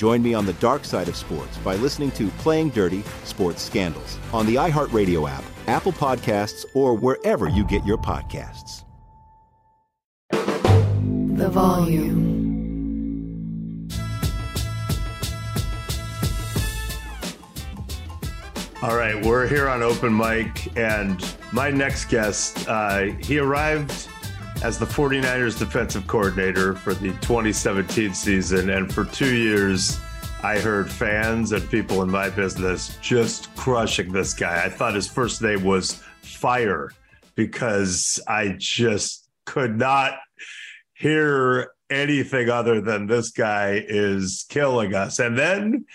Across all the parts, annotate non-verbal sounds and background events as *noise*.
Join me on the dark side of sports by listening to Playing Dirty Sports Scandals on the iHeartRadio app, Apple Podcasts, or wherever you get your podcasts. The volume. All right, we're here on open mic, and my next guest, uh, he arrived as the 49ers defensive coordinator for the 2017 season. And for two years, I heard fans and people in my business just crushing this guy. I thought his first name was Fire because I just could not hear anything other than this guy is killing us. And then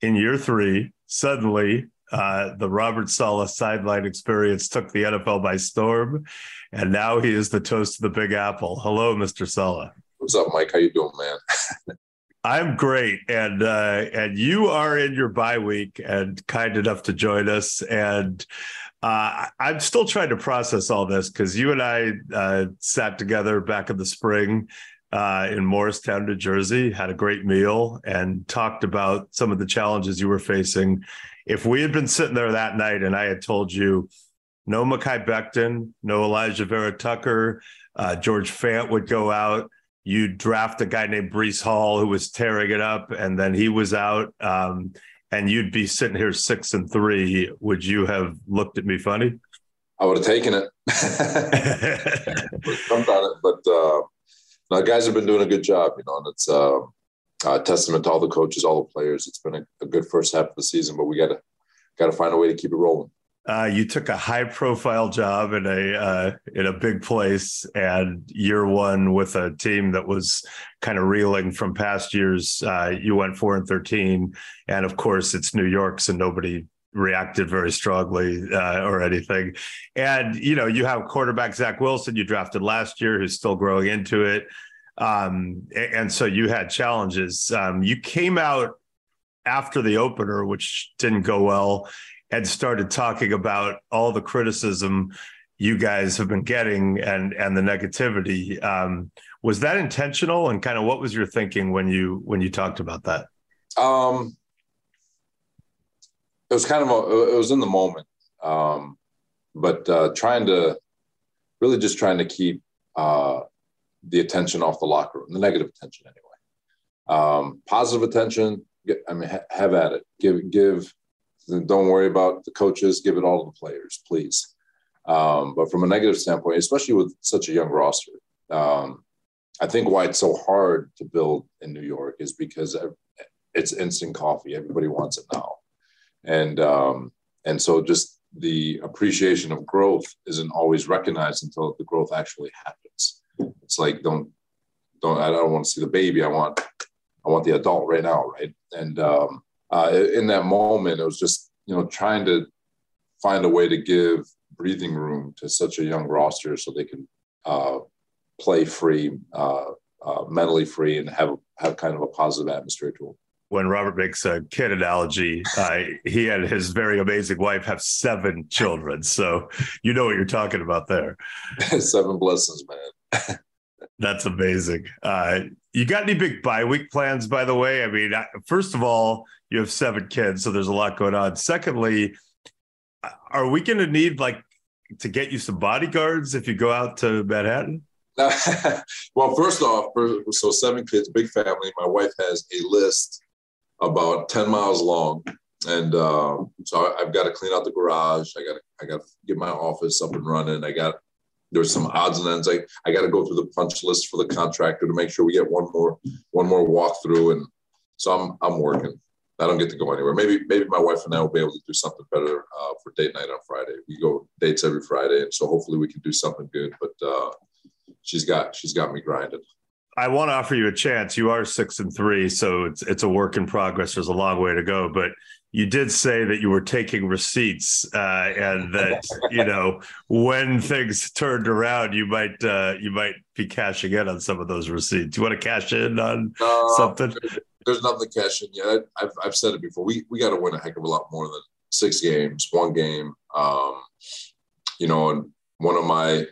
in year three, suddenly uh, the Robert Saleh sideline experience took the NFL by storm, and now he is the toast of the Big Apple. Hello, Mr. Saleh. What's up, Mike? How you doing, man? *laughs* I'm great, and uh, and you are in your bye week and kind enough to join us. And uh, I'm still trying to process all this because you and I uh, sat together back in the spring uh, in Morristown, New Jersey, had a great meal, and talked about some of the challenges you were facing if we had been sitting there that night and I had told you no Mekhi Becton, no Alijah Vera-Tucker, uh, George Fant would go out. You draft a guy named Breece Hall who was tearing it up, and then he was out. Um, and you'd be sitting here six and three. Would you have looked at me funny? I would have taken it. *laughs* Jumped on it, but uh, no, guys have been doing a good job, you know, and it's uh, uh, testament to all the coaches, all the players. It's been a, a good first half of the season, but we got to got to find a way to keep it rolling. Uh, you took a high profile job in a uh, in a big place, and year one with a team that was kind of reeling from past years. Uh, you went four and thirteen, and of course it's New York, so nobody reacted very strongly uh, or anything. And you know you have quarterback Zach Wilson you drafted last year, who's still growing into it. Um, and so you had challenges. Um, you came out after the opener, which didn't go well, and started talking about all the criticism you guys have been getting and and the negativity. Um, was that intentional? And kind of what was your thinking when you when you talked about that? Um, it was kind of a, it was in the moment, um, but uh, trying to really just trying to keep uh, the attention off the locker room, the negative attention anyway. Um, positive attention, I mean, ha- have at it. Give, give. Don't worry about the coaches. Give it all to the players, please. Um, but from a negative standpoint, especially with such a young roster, um, I think why it's so hard to build in New York is because it's instant coffee. Everybody wants it now, and um, and so just the appreciation of growth isn't always recognized until the growth actually happens. It's like don't don't I don't want to see the baby. I want I want the adult right now, right? And um, uh, in that moment, it was just you know trying to find a way to give breathing room to such a young roster so they can uh, play free, uh, uh mentally free, and have have kind of a positive atmosphere to them when Robert makes a kid analogy, uh, he and his very amazing wife have seven children. So you know what you're talking about there. *laughs* seven blessings, man. *laughs* That's amazing. Uh, you got any big bye week plans, by the way? I mean, first of all, you have seven kids, so there's a lot going on. Secondly, are we going to need like to get you some bodyguards if you go out to Manhattan? *laughs* well, first off, so seven kids, big family. My wife has a list about ten miles long, and uh, so I've got to clean out the garage. I got I got to get my office up and running. I got there's some odds and ends. I, I got to go through the punch list for the contractor to make sure we get one more one more walkthrough, and so I'm I'm working. I don't get to go anywhere. Maybe maybe my wife and I will be able to do something better uh, for date night on Friday. We go dates every Friday, and so hopefully we can do something good. But uh, she's got she's got me grinding. I want to offer you a chance. You are six and three, so it's it's a work in progress. There's a long way to go, but you did say that you were taking receipts, uh, and *laughs* that you know when things turned around, you might uh, you might be cashing in on some of those receipts. You want to cash in on uh, something? There's nothing to cash in yet. I've I've said it before. We we got to win a heck of a lot more than six games, one game. Um, you know, and one of my, you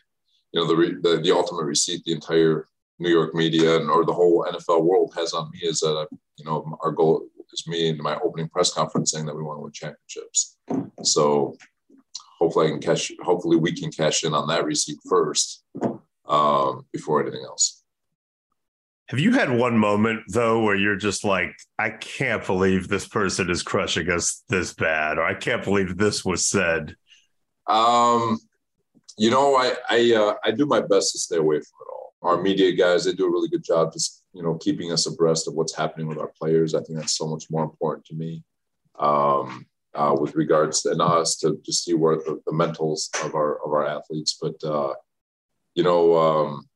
know, the the, the ultimate receipt the entire New York media and or the whole NFL world has on me is that you know our goal me in my opening press conference saying that we want to win championships. So hopefully I can cash. Hopefully we can cash in on that receipt first um, before anything else. Have you had one moment though where you're just like, I can't believe this person is crushing us this bad, or I can't believe this was said? Um, you know, I I uh, I do my best to stay away from it all. Our media guys, they do a really good job just you know, keeping us abreast of what's happening with our players. I think that's so much more important to me um, uh, with regards to us to, to see where the, the mentals of our of our athletes. But uh, you know, um,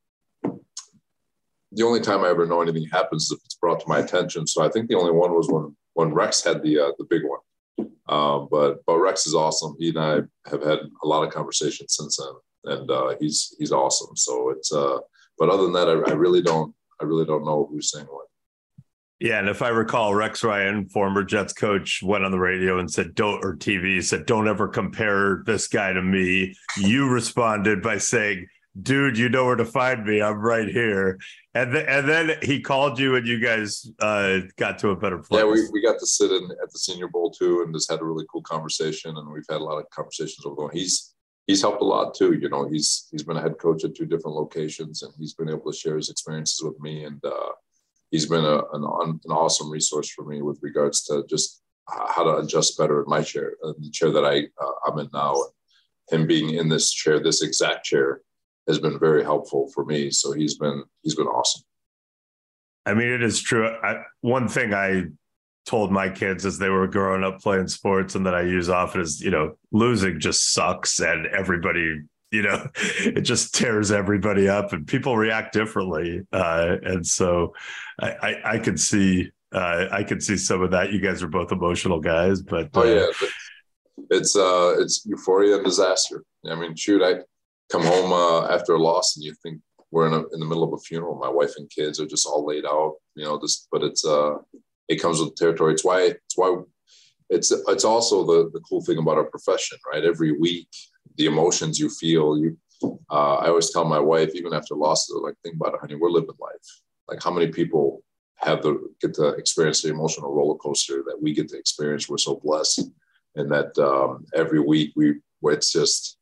the only time I ever know anything happens is if it's brought to my attention. So I think the only one was when when Rex had the uh, the big one. Um, but but Rex is awesome. He and I have had a lot of conversations since then, and uh, he's he's awesome. So it's uh, but other than that, I, I really don't I really don't know who's saying what. Yeah, and if I recall, Rex Ryan, former Jets coach, went on the radio and said, "Don't," or TV said, "Don't ever compare this guy to me." You responded by saying, "Dude, you know where to find me. I'm right here." And th- and then he called you, and you guys uh, got to a better place. Yeah, we, we got to sit in at the Senior Bowl too, and just had a really cool conversation. And we've had a lot of conversations over the. He's he's helped a lot too. You know, he's he's been a head coach at two different locations, and he's been able to share his experiences with me, and uh, he's been a, an, an awesome resource for me with regards to just how to adjust better in my chair, uh, the chair that I uh, I'm in now. And him being in this chair, this exact chair, has been very helpful for me. So he's been he's been awesome. I mean, it is true. I, one thing I told my kids as they were growing up playing sports and that I use often is, you know, losing just sucks and everybody, you know, *laughs* it just tears everybody up and people react differently. Uh, and so I, I, I could see, uh, I could see some of that. You guys are both emotional guys, but. Oh, yeah. Uh, it's, uh, it's euphoria and disaster. I mean, shoot, I come home uh, after a loss and you think we're in, a, in the middle of a funeral. My wife and kids are just all laid out, you know, just, but it's, uh, it comes with territory. It's why it's why it's it's also the the cool thing about our profession, right? Every week, the emotions you feel, you. Uh, I always tell my wife, even after losses, like think about it, honey, we're living life. Like how many people have the get to experience the emotional roller coaster that we get to experience? We're so blessed, and that um, every week we it's just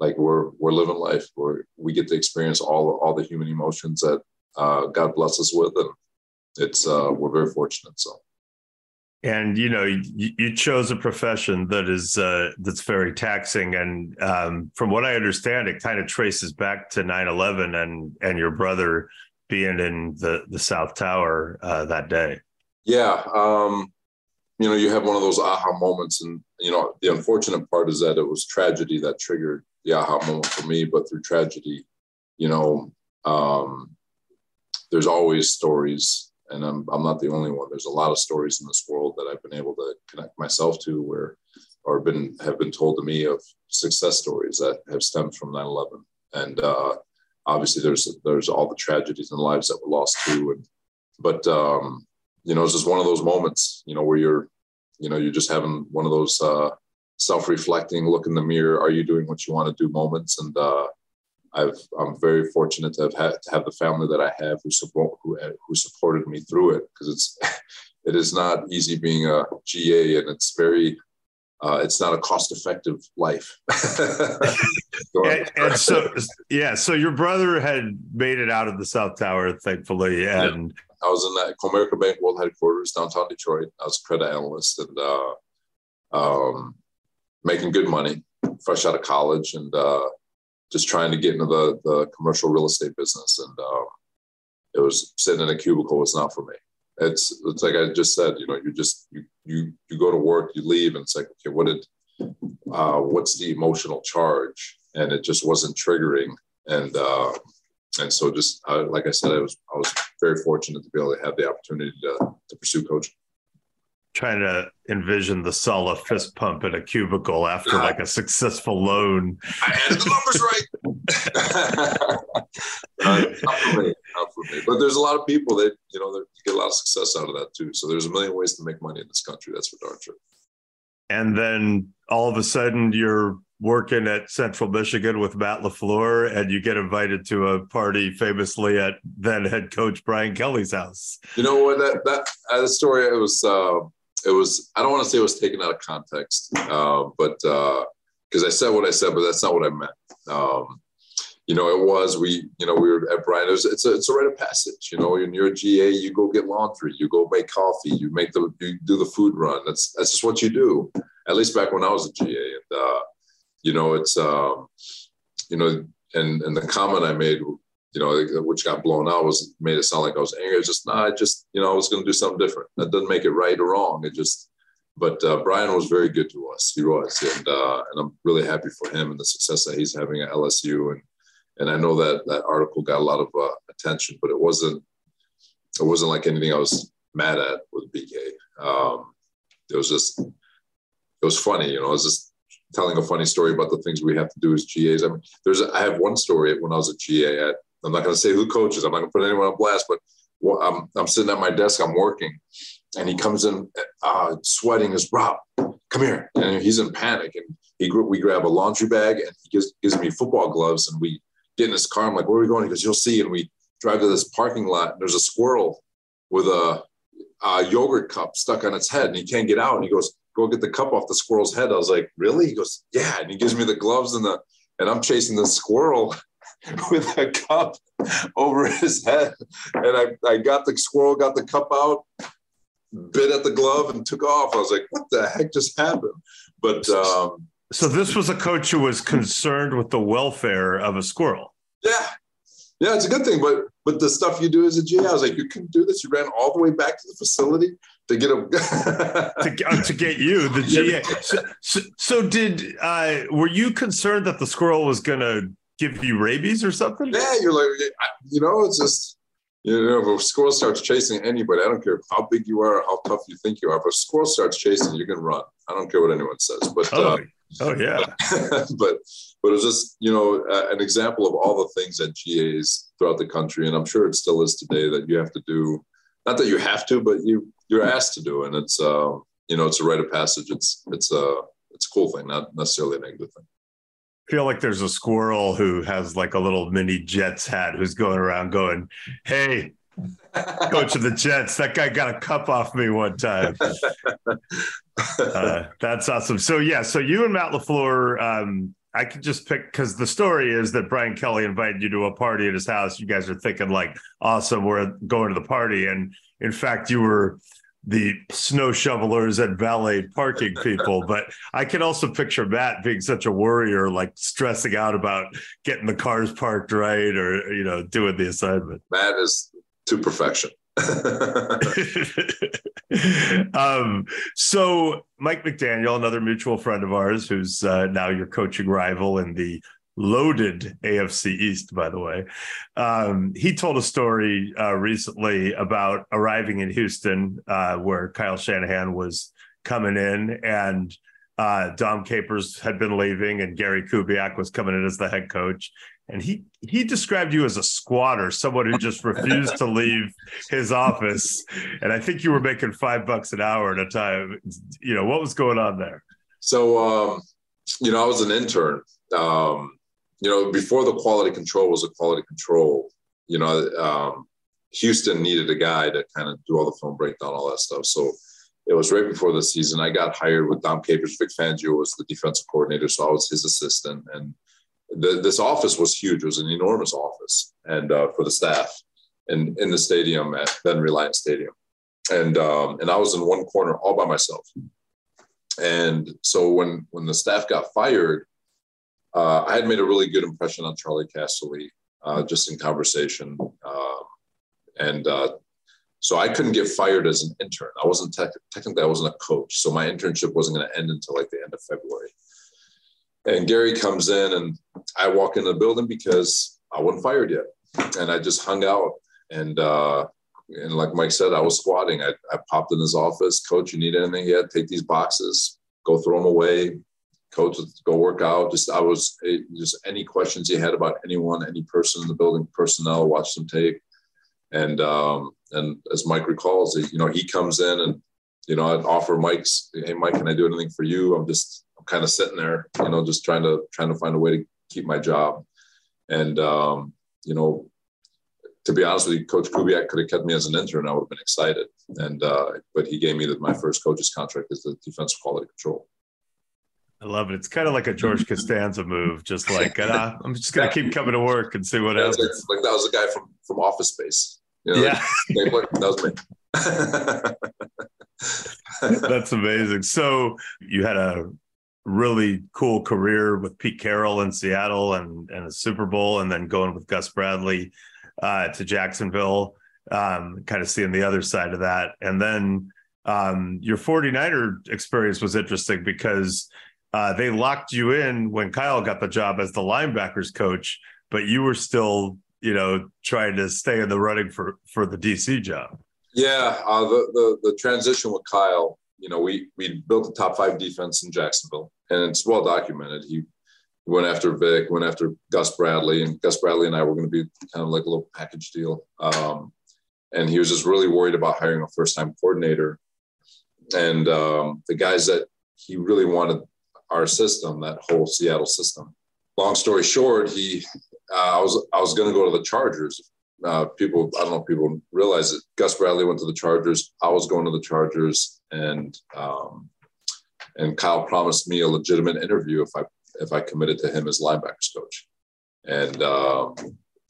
like we're we're living life. We're we get to experience all all the human emotions that uh, God bless us with, and it's uh, we're very fortunate. So, and you know, you, you chose a profession that is uh, that's very taxing, and um, from what I understand, it kind of traces back to 9-11 and and your brother being in the the South Tower uh, that day. Yeah, um, you know, you have one of those aha moments, and you know, the unfortunate part is that it was tragedy that triggered the aha moment for me. But through tragedy, you know, um, there's always stories and I'm, I'm not the only one. There's a lot of stories in this world that I've been able to connect myself to where, or been, have been told to me of success stories that have stemmed from 9-11. And uh, obviously there's, there's all the tragedies and lives that were lost too. And, but, um, you know, it's just one of those moments, you know, where you're, you know, you're just having one of those uh, self-reflecting, look in the mirror, are you doing what you want to do moments? And, uh, I've, I'm very fortunate to have had to have the family that I have who support who, who supported me through it because it's *laughs* it is not easy being a GA and it's very uh, it's not a cost effective life. *laughs* and, and, so, yeah, so your brother had made it out of the South Tower, thankfully. And yeah. I was in that Comerica Bank World Headquarters, downtown Detroit. I was a credit analyst and uh, um, making good money, fresh out of college, and uh, just trying to get into the, the commercial real estate business. And um, it was sitting in a cubicle was not for me it's it's like I just said, you know, you just you you you go to work, you leave, and it's like, okay, what did uh, what's the emotional charge? And it just wasn't triggering, and uh, and so just uh, like I said, I was I was very fortunate to be able to have the opportunity to to pursue coaching trying to envision the Saleh fist pump in a cubicle after like a successful loan. I had the numbers *laughs* right. not for me, not for me. But there's a lot of people that you know that get a lot of success out of that too. So there's a million ways to make money in this country. That's for darn sure. And then all of a sudden you're working at Central Michigan with Matt LaFleur and you get invited to a party famously at then head coach Brian Kelly's house. You know what that that, that story it was uh, it was I don't want to say it was taken out of context, uh, but because uh, I said what I said, but that's not what I meant. Um, you know, it was we, you know, we were at Brian. It was, it's a it's a rite of passage. You know, when you're a GA, you go get laundry, you go make coffee, you make the you do the food run. That's that's just what you do. At least back when I was a GA, and uh, you know, it's um, you know, and and the comment I made you know, which got blown out was made it sound like I was angry. It's just, nah, I just, you know, I was going to do something different. That doesn't make it right or wrong. It just, but uh, Brian was very good to us. He was, and uh, and I'm really happy for him and the success that he's having at LSU. And and I know that that article got a lot of uh, attention, but it wasn't it wasn't like anything I was mad at with BK. Um, it was just it was funny, you know. I was just telling a funny story about the things we have to do as GAs. I mean, there's I have one story when I was a GA at I'm not going to say who coaches. I'm not going to put anyone on blast, but I'm, I'm sitting at my desk, I'm working, and he comes in uh, sweating. Is Rob, come here, and he's in panic. And he we grab a laundry bag, and he gives gives me football gloves, and we get in his car. I'm like, where are we going? He goes, you'll see. And we drive to this parking lot. And there's a squirrel with a, a yogurt cup stuck on its head, and he can't get out. And he goes, go get the cup off the squirrel's head. I was like, really? He goes, yeah. And he gives me the gloves and the and I'm chasing the squirrel *laughs* with a cup over his head. And I, I got the squirrel, got the cup out, bit at the glove, and took off. I was like, what the heck just happened? But um, so this was a coach who was concerned with the welfare of a squirrel. Yeah. Yeah, it's a good thing. But but the stuff you do as a GA, I was like, you can do this. You ran all the way back to the facility to get a *laughs* to, uh, to get you the GA. So, so, so did uh, were you concerned that the squirrel was going to give you rabies or something? Yeah, you're like, you know, it's just, you know, if a squirrel starts chasing anybody, I don't care how big you are, how tough you think you are. If a squirrel starts chasing, you can run. I don't care what anyone says. But oh, uh, oh yeah. *laughs* but but it's just you know uh, an example of all the things that GAs throughout the country, and I'm sure it still is today that you have to do. Not that you have to, but you you're asked to do, and it's uh, you know it's a rite of passage. It's it's a it's a cool thing, not necessarily a negative thing feel like there's a squirrel who has like a little mini Jets hat who's going around going, Hey, coach of the Jets, that guy got a cup off me one time. *laughs* uh, that's awesome. So, yeah, so you and Matt LaFleur, um, I could just pick because the story is that Brian Kelly invited you to a party at his house. You guys are thinking, like, awesome, we're going to the party. And in fact, you were the snow shovelers and valet parking people. But I can also picture Matt being such a worrier, like stressing out about getting the cars parked right or, you know, doing the assignment. Matt is to perfection. *laughs* um, so Mike McDaniel, another mutual friend of ours, who's uh, now your coaching rival in the loaded AFC East, by the way. Um, he told a story uh, recently about arriving in Houston, uh, where Kyle Shanahan was coming in, and uh, Dom Capers had been leaving, and Gary Kubiak was coming in as the head coach. And he he described you as a squatter, someone who just refused to leave his office. And I think you were making five bucks an hour at a time. You know what was going on there? So, um, you know, I was an intern. Um, you know, before the quality control was a quality control, you know, um, Houston needed a guy to kind of do all the film breakdown, all that stuff. So it was right before the season. I got hired with Dom Capers. Vic Fangio was the defensive coordinator, so I was his assistant. And the, this office was huge. It was an enormous office, and uh, for the staff, and in the stadium at Ben Reliant Stadium, and um, and I was in one corner all by myself. And so when when the staff got fired, uh, I had made a really good impression on Charley Casserly, uh, just in conversation, um, and uh, so I couldn't get fired as an intern. I wasn't te- technically I wasn't a coach, so my internship wasn't going to end until like the end of February. And Gary comes in, and I walk into the building because I wasn't fired yet, and I just hung out. And uh, and like Mike said, I was squatting. I, I popped in his office. Coach, you need anything? Yeah, take these boxes, go throw them away. Coach, go work out. Just I was eh, just any questions he had about anyone, any person in the building, personnel, watch some tape. And um, and as Mike recalls, you know, he comes in and you know, I'd offer Mike's, hey Mike, can I do anything for you? I'm just I'm kind of sitting there, you know, just trying to trying to find a way to keep my job. And um, you know, to be honest with you, Coach Kubiak could have kept me as an intern. I would have been excited. And uh, but he gave me the, my first coach's contract as the defensive quality control. I love it. It's kind of like a George Costanza move, just like uh, I'm just gonna keep coming to work and see what happens. Like, like, that was a guy from from Office Space. You know, yeah, like, *laughs* that was me. *laughs* That's amazing. So you had a really cool career with Pete Carroll in Seattle and and a Super Bowl, and then going with Gus Bradley uh, to Jacksonville, um, kind of seeing the other side of that. And then um, your 49er experience was interesting because uh, they locked you in when Kyle got the job as the linebackers coach, but you were still, you know, trying to stay in the running for for the DC job. Yeah, uh, the, the the transition with Kyle, you know, we we built a top five defense in Jacksonville, and it's well documented. He went after Vic, went after Gus Bradley, and Gus Bradley and I were going to be kind of like a little package deal. Um, and he was just really worried about hiring a first time coordinator. And um, the guys that he really wanted our system, that whole Seattle system. Long story short, he, uh, I was, I was going to go to the Chargers. Uh, people, I don't know if people realize it. Gus Bradley went to the Chargers. I was going to the Chargers, and um, and Kyle promised me a legitimate interview if I if I committed to him as linebackers coach. And um,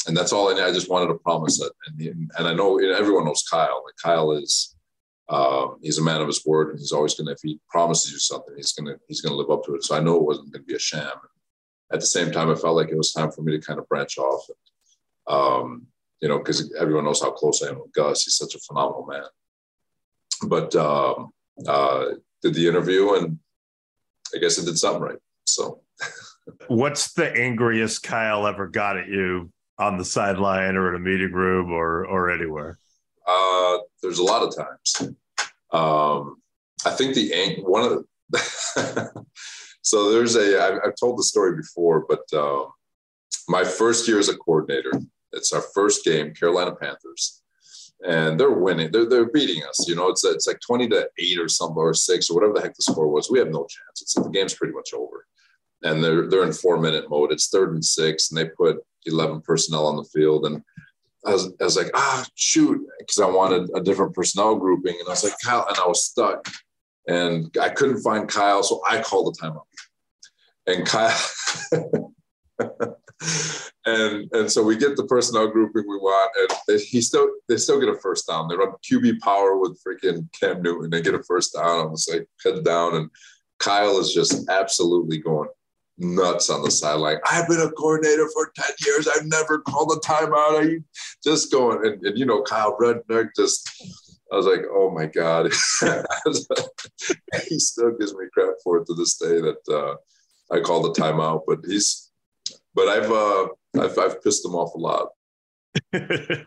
and that's all I, I just wanted to promise that. And, and I know everyone knows Kyle. Like Kyle is um, he's a man of his word, and he's always going to if he promises you something, he's going to he's going to live up to it. So I know it wasn't going to be a sham. At the same time, I felt like it was time for me to kind of branch off. And, um, you know, because everyone knows how close I am with Gus. He's such a phenomenal man. But um, uh, did the interview, and I guess it did something right. So *laughs* What's the angriest Kyle ever got at you on the sideline or in a meeting room or or anywhere? Uh, there's a lot of times. Um, I think the one of the *laughs* so there's a I've, I've told the story before, but uh, my first year as a coordinator, it's our first game, Carolina Panthers, and they're winning. They're they're beating us. You know, it's it's like twenty to eight or something or six or whatever the heck the score was. We have no chance. It's the game's pretty much over and they're they're in four minute mode. It's third and six, and they put eleven personnel on the field. And I was, I was like, ah, shoot, because I wanted a different personnel grouping, and I was like, Kyle, and I was stuck, and I couldn't find Kyle, so I called the timeout, and Kyle. *laughs* and and so we get the personnel grouping we want, and they, he still they still get a first down. They run QB power with freaking Cam Newton. They get a first down. I'm like head down, and Kyle is just absolutely going nuts on the sideline. I've been a coordinator for 10 years. I've never called a timeout. You just going? And, and you know, Kyle Redneck just, I was like, oh my God. *laughs* he still gives me crap for it to this day that uh, I called a timeout, but he's, but I've, uh, I've, I've pissed him off a lot. *laughs*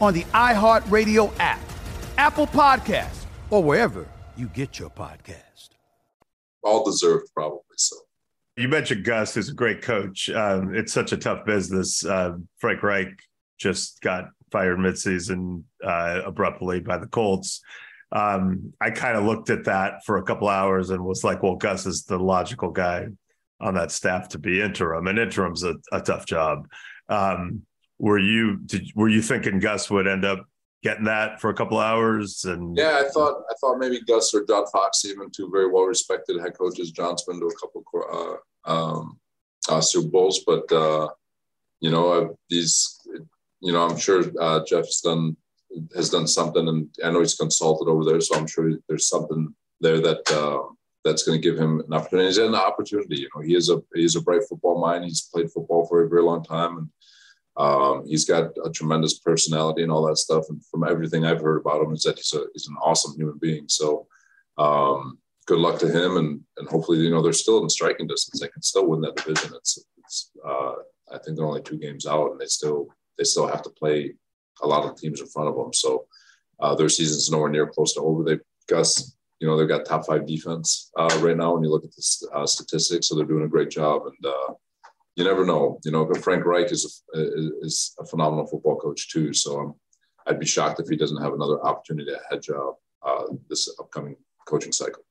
on the iHeartRadio app, Apple Podcasts, or wherever you get your podcast. All deserved, probably so. You mentioned Gus, who's a great coach. Um, it's such a tough business. Uh, Frank Reich just got fired midseason uh, abruptly by the Colts. Um, I kind of looked at that for a couple hours and was like, well, Gus is the logical guy on that staff to be interim, and interim's a, a tough job. Um, were you did, were you thinking Gus would end up getting that for a couple hours? And yeah, I thought I thought maybe Gus or John Fox, even two very well respected head coaches. John's been to a couple uh, um, uh, Super Bowls, but uh, you know these you know, I'm sure uh, Jeff's done has done something, and I know he's consulted over there, so I'm sure there's something there that uh, that's going to give him an opportunity. He's an opportunity. You know, he is a he's a bright football mind. He's played football for a very long time, and um, he's got a tremendous personality and all that stuff. And from everything I've heard about him, is that he's a he's an awesome human being. So. Um, good luck to him, and and hopefully, you know, they're still in striking distance. They can still win that division. It's, it's uh, I think they're only two games out, and they still they still have to play a lot of teams in front of them. So uh, their season's nowhere near close to over. They've Gus, you know, they've got top five defense uh, right now when you look at the uh, statistics. So they're doing a great job, and uh, you never know. You know, but Frank Reich is a, is a phenomenal football coach too. So I'm, I'd be shocked if he doesn't have another opportunity at head job uh, this upcoming coaching cycle.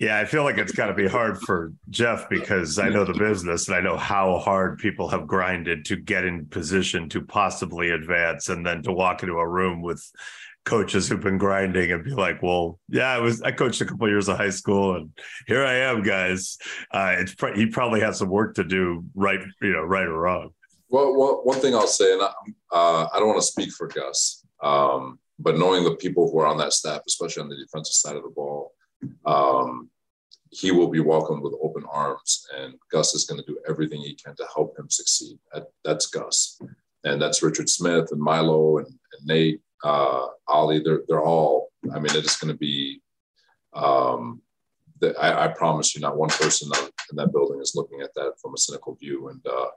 Yeah, I feel like it's got to be hard for Jeff because I know the business and I know how hard people have grinded to get in position to possibly advance and then to walk into a room with coaches who've been grinding and be like, "Well, yeah, I was I coached a couple of years of high school and here I am, guys." Uh, it's he probably has some work to do, right? You know, right or wrong. Well, well one thing I'll say, and I, uh, I don't want to speak for Gus, um, but knowing the people who are on that staff, especially on the defensive side of the ball um, he will be welcomed with open arms. And Gus is going to do everything he can to help him succeed. That, that's Gus. And that's Richard Smith and Milo and, and Nate, uh, Ollie. They're, they're all, I mean, it is going to be, um, the, I, I, promise you, not one person in that building is looking at that from a cynical view. And, uh,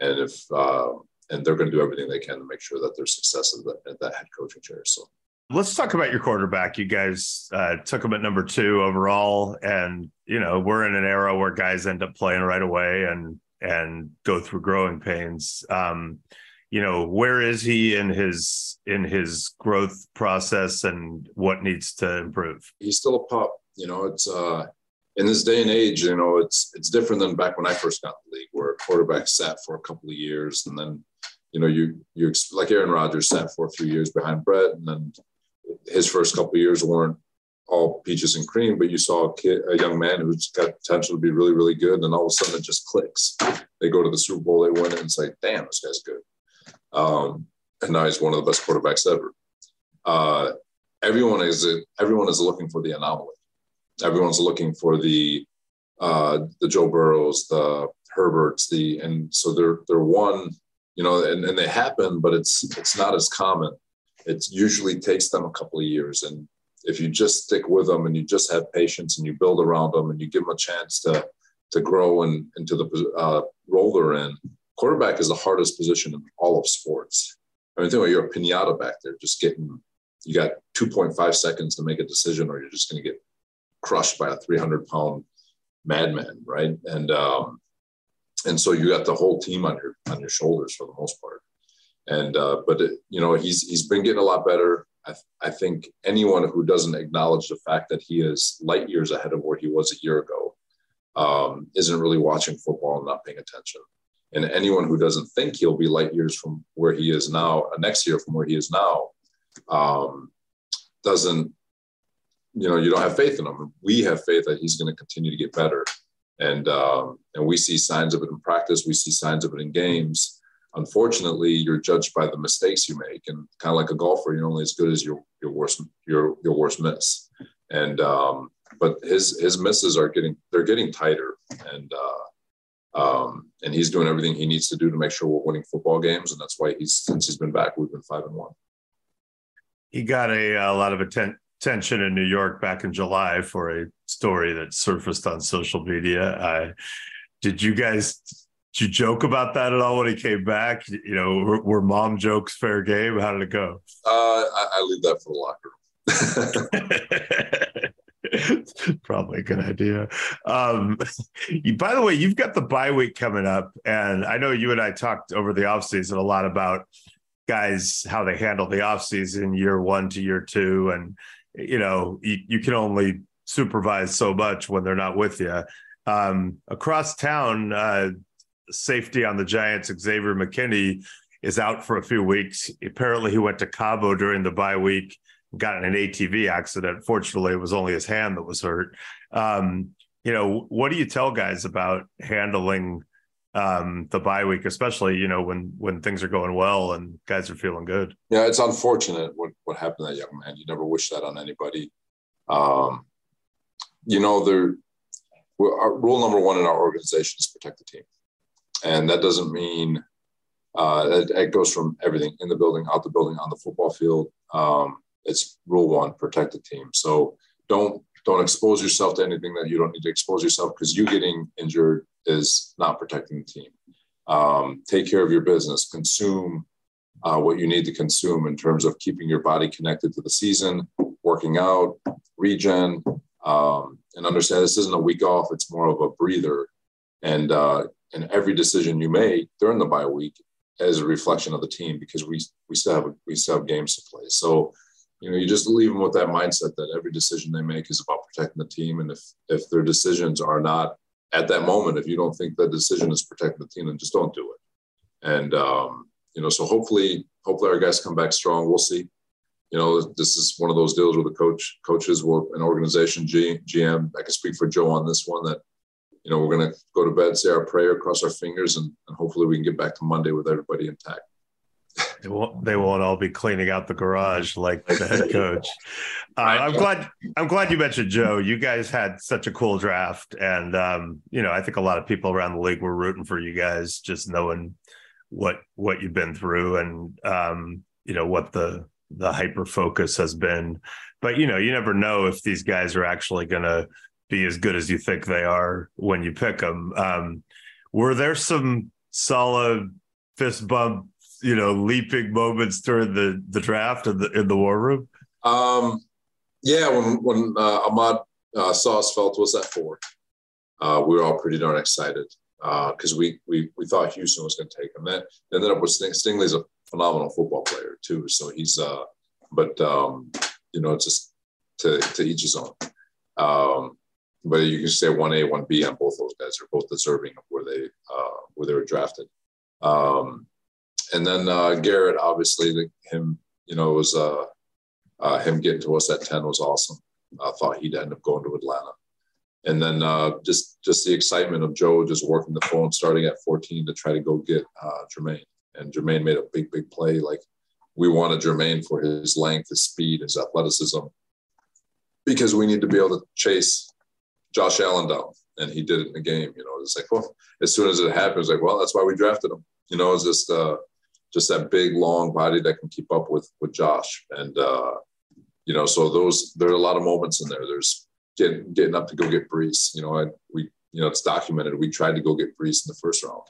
and if, uh, and they're going to do everything they can to make sure that there's success at that, at that head coaching chair. So Let's talk about your quarterback. You guys uh, took him at number two overall, and you know we're in an era where guys end up playing right away and and go through growing pains. Um, you know, where is he in his in his growth process, and what needs to improve? He's still a pup. You know, it's uh, in this day and age. You know, it's it's different than back when I first got in the league, where a quarterback sat for a couple of years, and then you know you you like Aaron Rodgers sat for few years behind Brett, and then his first couple years weren't all peaches and cream, but you saw a kid, a young man who's got potential to be really, really good, and then all of a sudden it just clicks. They go to the Super Bowl, they win it, and it's like, damn, this guy's good. Um, and now he's one of the best quarterbacks ever. Uh, everyone is everyone is looking for the anomaly. Everyone's looking for the uh, the Joe Burrows, the Herberts, the and so they're they're one, you know, and, and they happen, but it's it's not as common it usually takes them a couple of years. And if you just stick with them and you just have patience and you build around them and you give them a chance to to grow and into the uh, role they're in, quarterback is the hardest position in all of sports. I mean, think about you're a pinata back there, just getting you got 2.5 seconds to make a decision, or you're just going to get crushed by a 300 pound madman, right? And um, and so you got the whole team on your on your shoulders for the most part. And uh, but it, you know he's he's been getting a lot better. I, I think anyone who doesn't acknowledge the fact that he is light years ahead of where he was a year ago um, isn't really watching football and not paying attention. And anyone who doesn't think he'll be light years from where he is now, uh, next year from where he is now, um, doesn't, you know, you don't have faith in him. We have faith that he's going to continue to get better, and um, and we see signs of it in practice. We see signs of it in games. Unfortunately, you're judged by the mistakes you make, and kind of like a golfer, you're only as good as your your worst your your worst miss. And um, but his his misses are getting they're getting tighter, and uh, um, and he's doing everything he needs to do to make sure we're winning football games, and that's why he's since he's been back, we've been five and one. He got a, a lot of atten- attention in New York back in July for a story that surfaced on social media. Uh, did you guys did you joke about that at all when he came back? You know, were, were mom jokes fair game? How did it go? Uh, I, I leave that for the locker room. *laughs* *laughs* Probably a good idea. Um, *laughs* by the way, you've got the bye week coming up, and I know you and I talked over the offseason a lot about guys how they handle the offseason year one to year two, and you know you, you can only supervise so much when they're not with you. Um, across town, uh, safety on the Giants, Xavier McKinney is out for a few weeks. Apparently, he went to Cabo during the bye week got in an ATV accident. Fortunately, it was only his hand that was hurt. Um, you know, what do you tell guys about handling um, the bye week, especially you know when when things are going well and guys are feeling good? Yeah, it's unfortunate what what happened to that young man. You never wish that on anybody. Um, you know, there. rule number one in our organization is protect the team, and that doesn't mean uh, it, it, goes from everything in the building, out the building, on the football field. Um, it's rule one protect the team. So don't don't expose yourself to anything that you don't need to expose yourself because you getting injured is not protecting the team. Um, take care of your business. Consume uh, what you need to consume in terms of keeping your body connected to the season working out regen um, and understand this isn't a week off. It's more of a breather. And uh, and every decision you make during the bye week is a reflection of the team because we we still have we still have games to play. So you know, you just leave them with that mindset that every decision they make is about protecting the team. And if if their decisions are not at that moment, if you don't think the decision is protecting the team, then just don't do it. And um, you know, so hopefully, hopefully our guys come back strong. We'll see. You know, this is one of those deals where the coach coaches will an organization G, GM. I can speak for Joe on this one that you know we're going to go to bed, say our prayer, cross our fingers, and, and hopefully we can get back to Monday with everybody intact. They won't, they won't all be cleaning out the garage like the head *laughs* coach. Uh, I'm glad. I'm glad you mentioned Joe. You guys had such a cool draft, and um, you know, I think a lot of people around the league were rooting for you guys, just knowing what what you've been through, and um, you know what the the hyper focus has been. But you know, you never know if these guys are actually going to be as good as you think they are when you pick them. Um, were there some solid fist bump you know leaping moments during the the draft in the in the war room? Um, yeah, when when uh, Ahmad uh, saw us felt was at four, uh, we were all pretty darn excited because uh, we we we thought Houston was going to take him. That ended up with Sting, Stingley's a phenomenal football player too, so he's uh, but um, you know just to to each his own. Um, but you can say one A, one B on both those guys. They're both deserving of where they uh, where they were drafted. Um, and then uh, Garrett, obviously, the, him, you know, was uh, uh, him getting to us at ten was awesome. I thought he'd end up going to Atlanta, and then uh, just just the excitement of Joe just working the phone, starting at fourteen to try to go get uh, Jermaine, and Jermaine made a big big play. Like we wanted Jermaine for his length, his speed, his athleticism, because we need to be able to chase Josh Allen down, and he did it in the game. You know, it's like well, as soon as it happened, like well, that's why we drafted him. You know, it's just uh, just that big, long body that can keep up with with Josh. And uh, you know, so those there are a lot of moments in there. There's getting getting up to go get Breece. You know, I, we you know it's documented. We tried to go get Breece in the first round.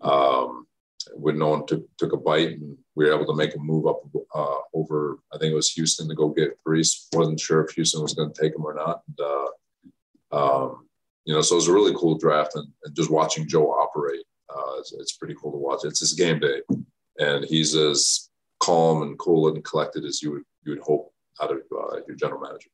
Um, when no one took took a bite, and we were able to make a move up uh, over. I think it was Houston to go get Breece. wasn't sure if Houston was going to take him or not. And, uh, um, you know, so it was a really cool draft, and, and just watching Joe operate, uh, it's, it's, pretty cool to watch. It's his game day, and he's as calm and cool and collected as you would you would hope out of uh, your general manager.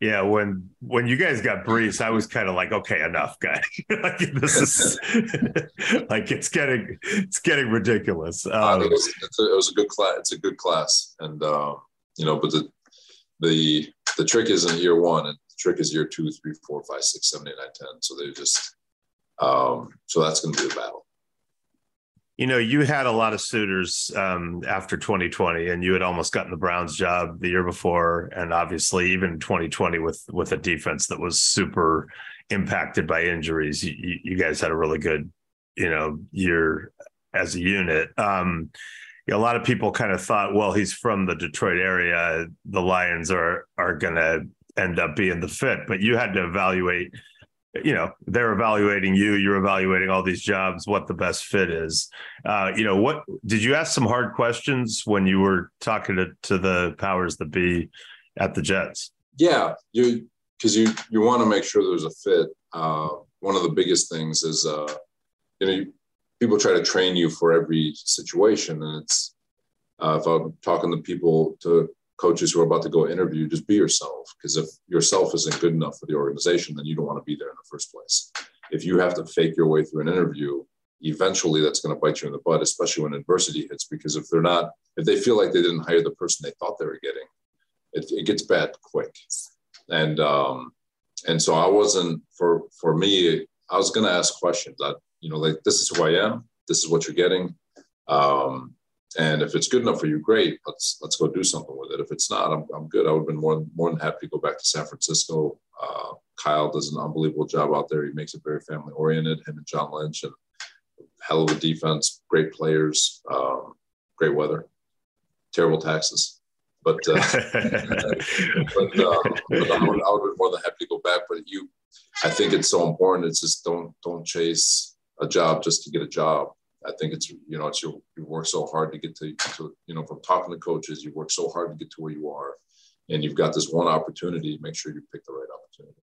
Yeah, when when you guys got Breece, I was kind of like, okay, enough, guy. *laughs* like this is *laughs* like it's getting it's getting ridiculous. Um, it, was, a, it, was, a, good class. It's a good class, and uh, you know, but the the the trick isn't year one, and the trick is year two, three, four, five, six, seven, eight, nine, ten. So they just um, so that's going to be the battle. You know, you had a lot of suitors um, after 2020, and you had almost gotten the Browns job the year before, and obviously even 2020 with with a defense that was super impacted by injuries. You, you guys had a really good, you know, year as a unit. Um, a lot of people kind of thought, well, he's from the Detroit area, the Lions are are going to end up being the fit, but you had to evaluate you know they're evaluating you you're evaluating all these jobs what the best fit is. Uh, you know what did you ask some hard questions when you were talking to, to the powers that be at the jets? Yeah you because you you want to make sure there's a fit. Uh, one of the biggest things is uh, you know you, people try to train you for every situation and it's uh, if i'm talking to people to coaches who are about to go interview, just be yourself. Because if yourself isn't good enough for the organization, then you don't want to be there in the first place. If you have to fake your way through an interview, eventually that's going to bite you in the butt, especially when adversity hits. Because if they're not, if they feel like they didn't hire the person they thought they were getting, it, it gets bad quick. And um, and so I wasn't for for me. I was going to ask questions. I, you know, like this is who I am. This is what you're getting. Um, and if it's good enough for you, great. Let's let's go do something with it. If it's not, I'm, I'm good. I would have been more more than happy to go back to San Francisco. Uh, Kyle does an unbelievable job out there. He makes it very family oriented. Him and John Lynch and hell of a defense, great players, um, great weather, terrible taxes. But, uh, *laughs* *laughs* but, uh, but I, would, I would be more than happy to go back. But you, I think it's so important. It's just don't don't chase a job just to get a job. I think it's you know it's you, you work so hard to get to, to you know from talking to coaches you work so hard to get to where you are and you've got this one opportunity make sure you pick the right opportunity.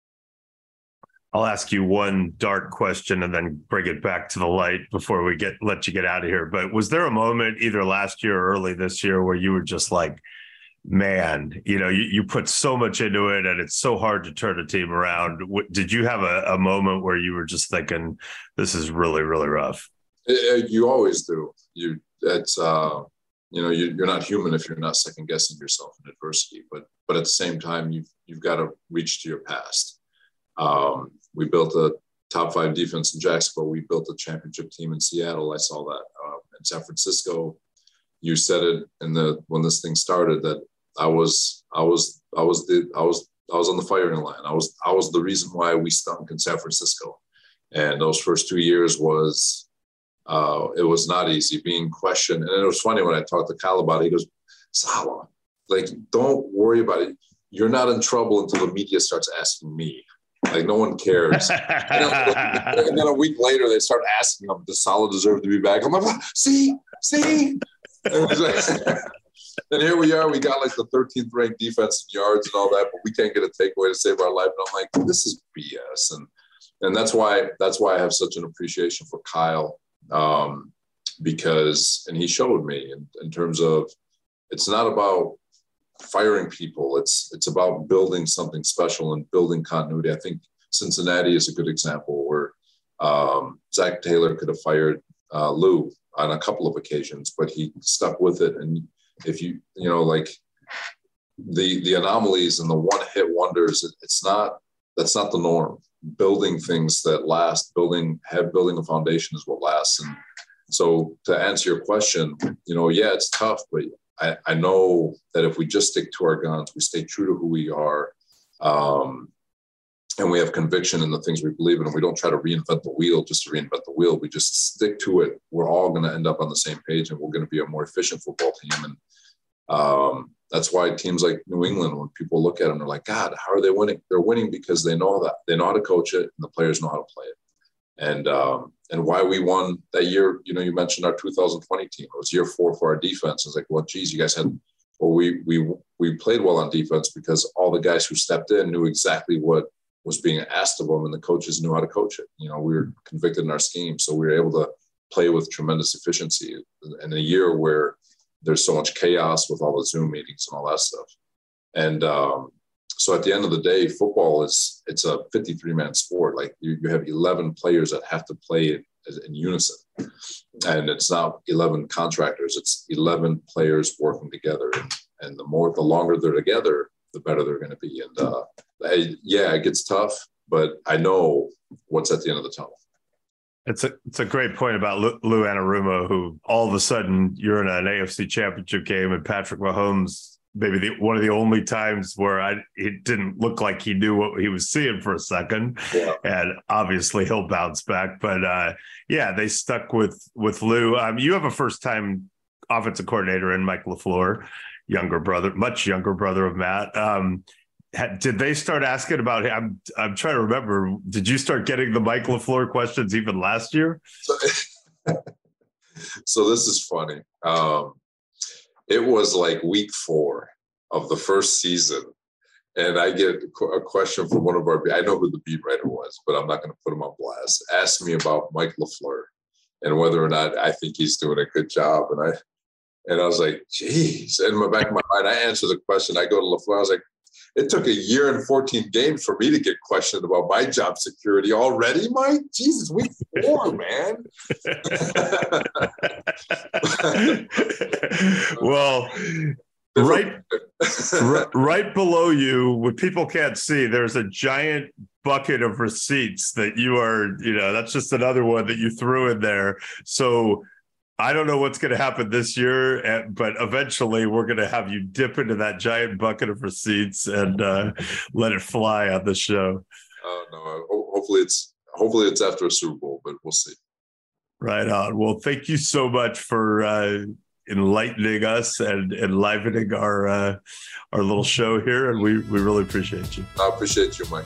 I'll ask you one dark question and then bring it back to the light before we get let you get out of here. But was there a moment either last year or early this year where you were just like man you know you, you put so much into it and it's so hard to turn a team around. Did you have a, a moment where you were just thinking this is really really rough it, you always do. You it's uh, you know you, are not human if you're not second guessing yourself in adversity. But but at the same time, you've you've got to reach to your past. Um, we built a top five defense in Jacksonville. We built a championship team in Seattle. I saw that uh, in San Francisco. You said it in the when this thing started that I was I was I was the I was I was on the firing line. I was I was the reason why we stunk in San Francisco. And those first two years was uh, it was not easy being questioned. And it was funny when I talked to Kyle about it, he goes, Saleh, like, don't worry about it. You're not in trouble until the media starts asking me. Like, no one cares. *laughs* and, then, a week later, they start asking him, does Saleh deserve to be back? I'm like, see, see. *laughs* And, *laughs* and here we are. We got like the 13th ranked defense in yards and all that, but we can't get a takeaway to save our life. And I'm like, this is BS. And and that's why that's why I have such an appreciation for Kyle um, because, and he showed me in, in terms of it's not about firing people. It's it's about building something special and building continuity. I think Cincinnati is a good example where um, Zac Taylor could have fired uh, Lou on a couple of occasions, but he stuck with it. And if you you know like the the anomalies and the one hit wonders, it, it's not that's not the norm building things that last, building have building a foundation is what lasts. And so to answer your question, you know, yeah, it's tough, but I, I know that if we just stick to our guns, we stay true to who we are, um, and we have conviction in the things we believe in, and we don't try to reinvent the wheel just to reinvent the wheel. We just stick to it. We're all going to end up on the same page, and we're going to be a more efficient football team. And Um, that's why teams like New England, when people look at them, they're like, God, how are they winning? They're winning because they know that they know how to coach it and the players know how to play it. And um, and why we won that year, you know, you mentioned our 2020 team. It was year four for our defense. It's like, well, geez, you guys had well, we we we played well on defense because all the guys who stepped in knew exactly what was being asked of them, and the coaches knew how to coach it. You know, we were convicted in our scheme, so we were able to play with tremendous efficiency in a year where there's so much chaos with all the Zoom meetings and all that stuff. And um, so at the end of the day, football is it's a 53 man sport. Like you, you have 11 players that have to play in, in unison, and it's not 11 contractors. It's 11 players working together. And, the more, the longer they're together, the better they're going to be. And uh, I, yeah, it gets tough, but I know what's at the end of the tunnel. It's a it's a great point about Lou, Lou Anarumo, who all of a sudden you're in an AFC Championship game and Patrick Mahomes maybe the, one of the only times where I it didn't look like he knew what he was seeing for a second, yeah. and obviously he'll bounce back. But uh, yeah, they stuck with with Lou. Um, you have a first time offensive coordinator in Mike LaFleur, younger brother, much younger brother of Matt. Um, did they start asking about him? I'm, I'm trying to remember. Did you start getting the Mike LaFleur questions even last year? So, *laughs* so this is funny. Um, it was like week four of the first season. And I get a question from one of our, I know who the beat writer was, but I'm not going to put him on blast. Asked me about Mike LaFleur and whether or not I think he's doing a good job. And I, and I was like, geez. In my back of my mind, I answer the question. I go to LaFleur. I was like, it took a year and 14 games for me to get questioned about my job security already, Mike. Jesus, week four, *laughs* man. *laughs* well, right, *laughs* right below you, what people can't see, there's a giant bucket of receipts that you are, you know, that's just another one that you threw in there. So I don't know what's going to happen this year, eh, but eventually we're going to have you dip into that giant bucket of receipts and uh, let it fly on the show. Uh, no, hopefully it's hopefully it's after a Super Bowl, but we'll see. Right on. Well, thank you so much for uh, enlightening us and enlivening our uh, our little show here, and we we really appreciate you. I appreciate you, Mike.